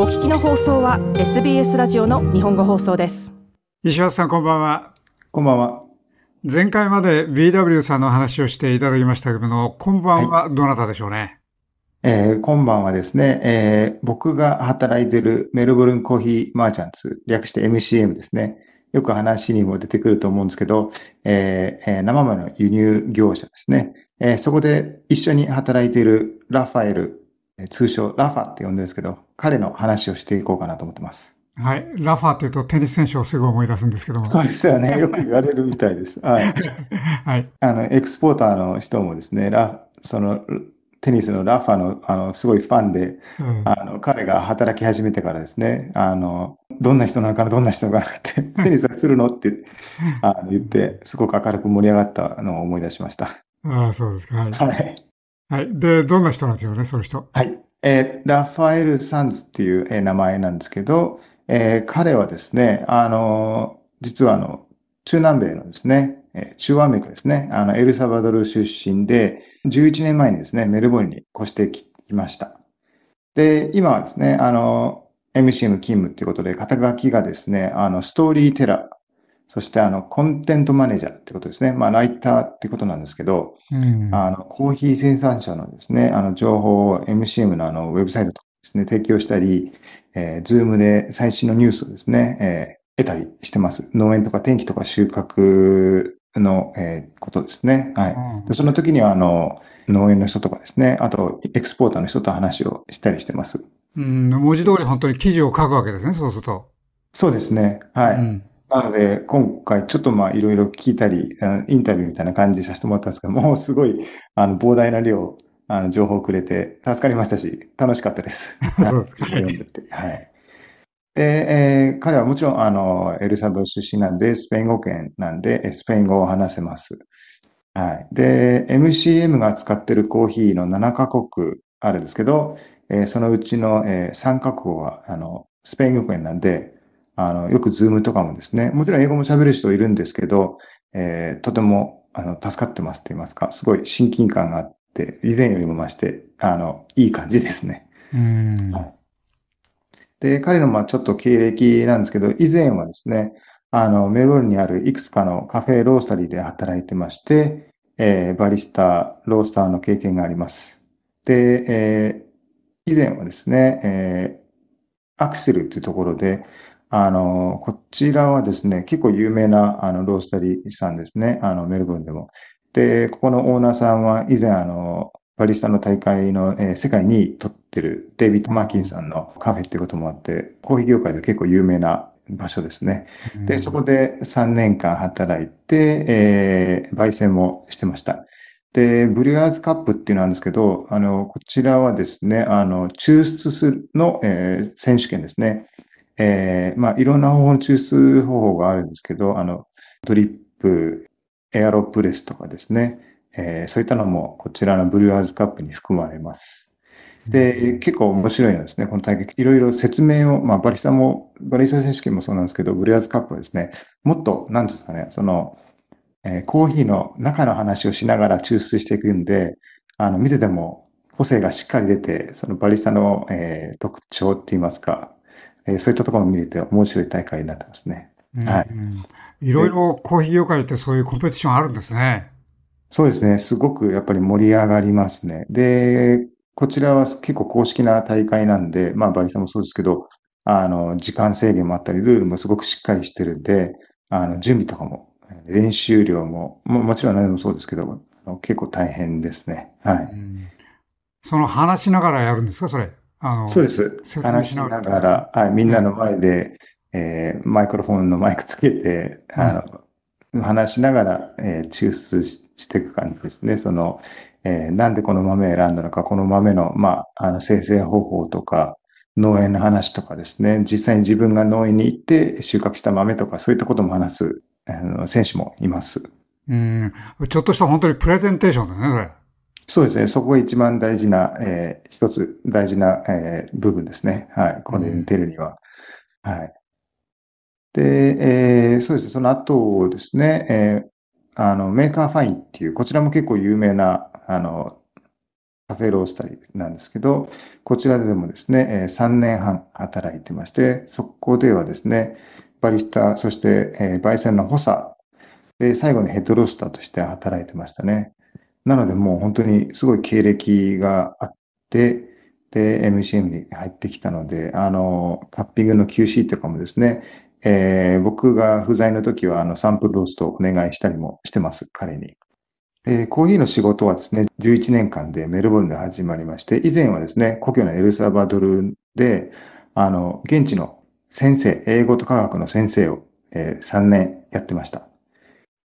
お聞きの放送は SBS ラジオの日本語放送です。石橋さんこんばんは。こんばんは。前回まで BW さんの話をしていただきましたけども今晩はどなたでしょうね、はいえー、今晩はですね、えー、僕が働いているメルボルンコーヒーマーチャンツ、略して MCM ですね。よく話にも出てくると思うんですけど、えー、生豆の輸入業者ですね。えー、そこで一緒に働いているラファエル、通称ラファって呼んでるんですけど、彼の話をしていこうかなと思ってます。はい。ラファって言うとテニス選手をすぐ思い出すんですけども。そうですよね。よく言われるみたいです。はい。はい。あの、エクスポーターの人もですね、ラ、その、テニスのラファの、あの、すごいファンで、うん、あの、彼が働き始めてからですね、あの、どんな人なのかな、どんな人かなって、テニスするのってあの言って、すごく明るく盛り上がったのを思い出しました。ああ、そうですか。はい。はい。はい。で、どんな人なんでしょうね、その人？はい。えー、ラファエル・サンズっていう、えー、名前なんですけど、えー、彼はですね、あの、実はあの、中南米のですね、えー、中アメリカですね、あの、エルサバドル出身で、11年前にですね、メルボルンに越してきました。で、今はですね、あの、MCM 勤務っていうことで、肩書きがですね、あの、ストーリーテラー、そしてあの、コンテントマネージャーってことですね。まあ、ライターってことなんですけど、うん、あの、コーヒー生産者のですね、あの、情報を MCM のあの、ウェブサイトとかですね、提供したり、えー、ズームで最新のニュースをですね、えー、得たりしてます。農園とか天気とか収穫の、えー、ことですね。はい、うん、で。その時には、あの、農園の人とかですね、あと、エクスポーターの人と話をしたりしてます。うん、文字通り本当に記事を書くわけですね、そうすると。そうですね。はい。うん、なので、今回ちょっとまあいろいろ聞いたり、インタビューみたいな感じさせてもらったんですけど、もうすごい、あの、膨大な量、あの、情報をくれて、助かりましたし、楽しかったです。そうですか。読んでて。はい。で、えー、彼はもちろん、あの、エルサルバド出身なんで、スペイン語圏なんで、スペイン語を話せます。はい。で、MCM が使ってるコーヒーの7カ国あるんですけど、えー、そのうちの、えー、3カ国は、あの、スペイン語圏なんで、あの、よくズームとかもですね、もちろん英語も喋る人いるんですけど、えー、とても、あの、助かってますって言いますか、すごい親近感があって、以前よりも増して、あの、いい感じですね。うん、はいで、彼のまあちょっと経歴なんですけど、以前はですね、あの、メルボルンにあるいくつかのカフェロースタリーで働いてまして、えー、バリスタ、ロースターの経験があります。で、えー、以前はですね、えー、アクセルというところで、あの、こちらはですね、結構有名なあのロースタリーさんですね、あの、メルボルンでも。で、ここのオーナーさんは以前あの、バリスタの大会の、えー、世界に取ってるデイビッド・マーキンさんのカフェっていうこともあって、コーヒー業界で結構有名な場所ですね。で、そこで3年間働いて、えー、焙煎もしてました。で、ブリュアーズカップっていうのなんですけど、あの、こちらはですね、あの、抽出するの、えー、選手権ですね。えー、まあ、いろんな方法の抽出方法があるんですけど、あの、ドリップ、エアロプレスとかですね。えー、そういったのもこちらのブリュワーズカップに含まれます。で、結構面白いのはですね、この対決、いろいろ説明を、まあ、バリスタも、バリスタ選手権もそうなんですけど、ブリュワーズカップはですね、もっと、なんですかね、その、えー、コーヒーの中の話をしながら抽出していくんで、あの、見てても個性がしっかり出て、そのバリスタの、えー、特徴って言いますか、えー、そういったところも見れて面白い大会になってますね。はい。いろいろコーヒー業界ってそういうコンペティションあるんですね。そうですね。すごくやっぱり盛り上がりますね。で、こちらは結構公式な大会なんで、まあバリさんもそうですけど、あの、時間制限もあったり、ルールもすごくしっかりしてるんで、あの、準備とかも、練習量も、ももちろん何でもそうですけど、結構大変ですね。はい。その話しながらやるんですか、それ？あの、そうです。話しながら、はい、みんなの前で、えー、マイクロフォンのマイクつけて、あの、話しながら、えー、抽出していく感じですね。その、えー、なんでこの豆を選んだのか、この豆の、まあ、あの、生成方法とか、農園の話とかですね、実際に自分が農園に行って収穫した豆とか、そういったことも話す、あの、選手もいます。うん。ちょっとした本当にプレゼンテーションですね、それ。そうですね。そこが一番大事な、えー、一つ大事な、えー、部分ですね。はい。これに出るには。はい。で、えー、そうですね、その後ですね、えー、あの、メーカーファインっていう、こちらも結構有名な、あの、カフェロースタリーなんですけど、こちらでもですね、えー3年半働いてまして、そこではですね、バリスタ、そして、えー焙煎の補佐、で、最後にヘッドロースターとして働いてましたね。なのでもう本当にすごい経歴があって、で、MCM に入ってきたので、あの、カッピングの QC とかもですね、えー僕が不在の時はあのサンプルロストをお願いしたりもしてます、彼に。えーコーヒーの仕事はですね、11年間でメルボルンで始まりまして、以前はですね、故郷のエルサバドルで、あの、現地の先生、英語と科学の先生を、えー3年やってました。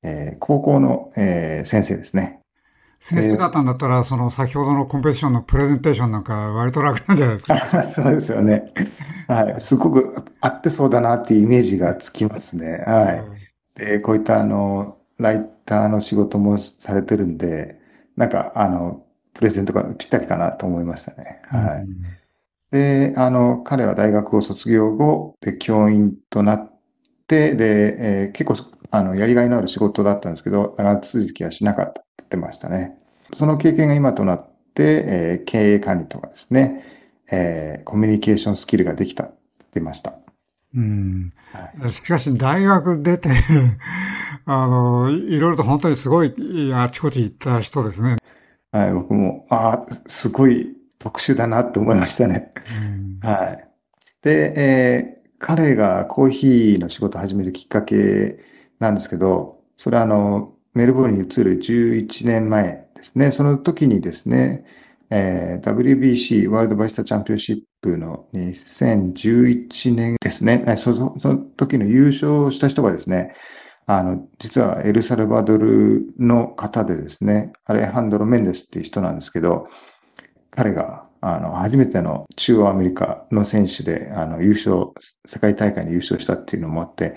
えー高校の、えー先生ですね。先生だったんだったら、その先ほどのコンペティションのプレゼンテーションなんか割と楽なんじゃないですか？そうですよね。はい。すごく合ってそうだなっていうイメージがつきますね。はい。で、こういったあの、ライターの仕事もされてるんで、なんかあの、プレゼントがぴったりかなと思いましたね。はい。で、あの、彼は大学を卒業後、で、教員となって、で、えー結構、あの、やりがいのある仕事だったんですけど、長続きはしなかったってましたね。その経験が今となって、えー経営管理とかですね、えーコミュニケーションスキルができたって言ってました。うんはしかし、大学出て、あの、いろいろと本当にすごいあちこち行った人ですね。はい、僕も、ああ、すごい特殊だなって思いましたね。うんはい。で、えー彼がコーヒーの仕事を始めるきっかけなんですけど、それはあの、メルボルンに移る11年前ですね。その時にですね、えー WBC、ワールドバイスタチャンピオンシップの2011年ですね。えそそその時の優勝した人がですね、あの、実はエルサルバドルの方でですね、アレハンドロ・メンデスっていう人なんですけど、彼が、あの、初めての中央アメリカの選手で、あの、優勝、世界大会に優勝したっていうのもあって、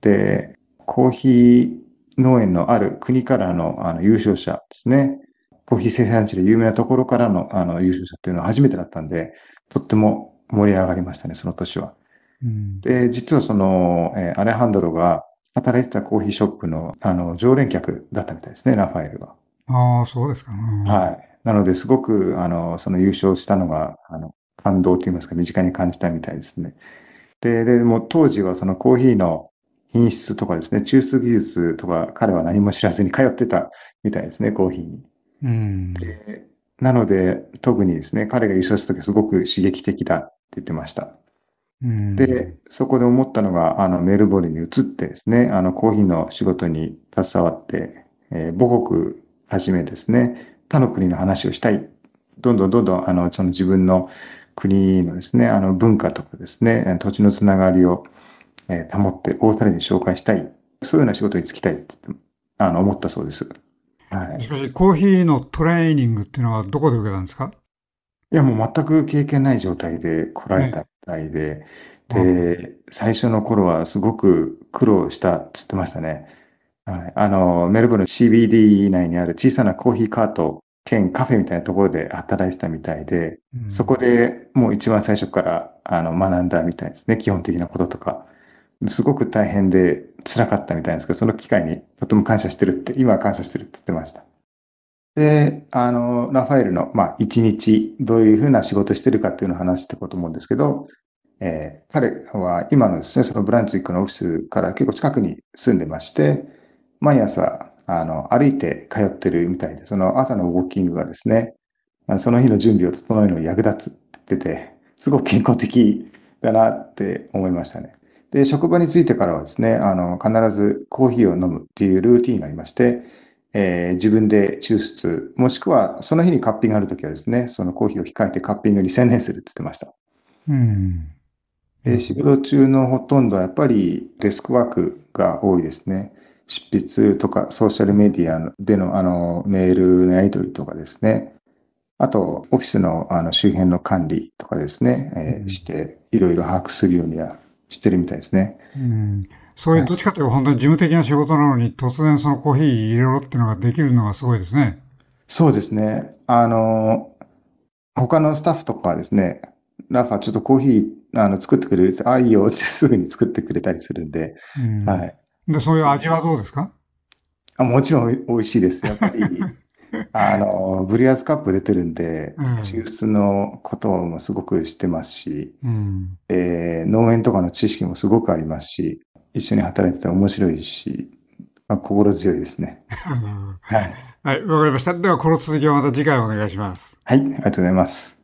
で、コーヒー農園のある国からの、あの、優勝者ですね。コーヒー生産地で有名なところからの、あの、優勝者っていうのは初めてだったんで、とっても盛り上がりましたね、その年は。うんで、実はその、えーアレハンドロが働いてたコーヒーショップの、あの、常連客だったみたいですね、ラファエルは。ああ、そうですか。うんはい。なので、すごく、あの、その優勝したのが、あの、感動と言いますか、身近に感じたみたいですね。で、で、もう当時はそのコーヒーの品質とかですね、抽出技術とか、彼は何も知らずに通ってたみたいですね、コーヒーに。うんでなので、特にですね、彼が優勝した時はすごく刺激的だって言ってました。うんで、そこで思ったのが、あの、メルボルンに移ってですね、あの、コーヒーの仕事に携わって、えー母国はじめですね、他の国の話をしたい。どんどんどんどん、あの、その自分の国のですね、あの、文化とかですね、土地のつながりを、えー保って、オーに紹介したい。そういうような仕事に就きたいってあの、思ったそうです。はい。しかし、コーヒーのトレーニングっていうのはどこで受けたんですか？いや、もう全く経験ない状態で来られたみたいで、で、最初の頃はすごく苦労したっつってましたね。はい。あの、メルボルン CBD 内にある小さなコーヒーカート兼カフェみたいなところで働いてたみたいで、うんそこでもう一番最初からあの学んだみたいですね。基本的なこととか。すごく大変で辛かったみたいなんですけど、その機会にとても感謝してるって、今は感謝してるって言ってました。で、あの、ラファエルの、まあ、一日、どういうふうな仕事してるかっていうのを話していこうと思うんですけど、えー彼は今のですね、そのブランツウィックのオフィスから結構近くに住んでまして、毎朝、あの、歩いて通ってるみたいで、その朝のウォーキングがですね、その日の準備を整えるのに役立つって言ってて、すごく健康的だなって思いましたね。で、職場に着いてからはですね、あの、必ずコーヒーを飲むっていうルーティンがありまして、えー自分で抽出、もしくはその日にカッピングがあるときはですね、そのコーヒーを控えてカッピングに専念するって言ってました。うん。で、仕事中のほとんどはやっぱりデスクワークが多いですね。執筆とかソーシャルメディアでのあのメールのやり取りとかですね。あと、オフィスのあの周辺の管理とかですね、えーうんして、いろいろ把握するようにはしてるみたいですね。うんそういう、どっちかというと本当に事務的な仕事なのに、突然そのコーヒー入れろっていうのができるのがすごいですね。そうですね。あの、他のスタッフとかはですね、ラファちょっとコーヒーあの作ってくれるあ、いいよってすぐに作ってくれたりするんで、うんはい。で、そういう味はどうですか？あ、もちろん美味しいです。やっぱり、あの、ブリアーズカップ出てるんでうん、抽出のこともすごく知ってますし、うん。えー農園とかの知識もすごくありますし、一緒に働いてて面白いし、まあ、心強いですね。はい。はい、わかりました。では、この続きはまた次回お願いします。はい、ありがとうございます。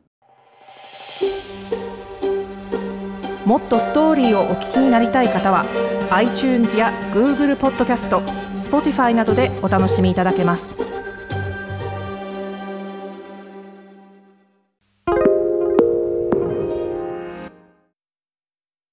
もっとストーリーをお聞きになりたい方は iTunes や Google ポッドキャスト Spotify などでお楽しみいただけます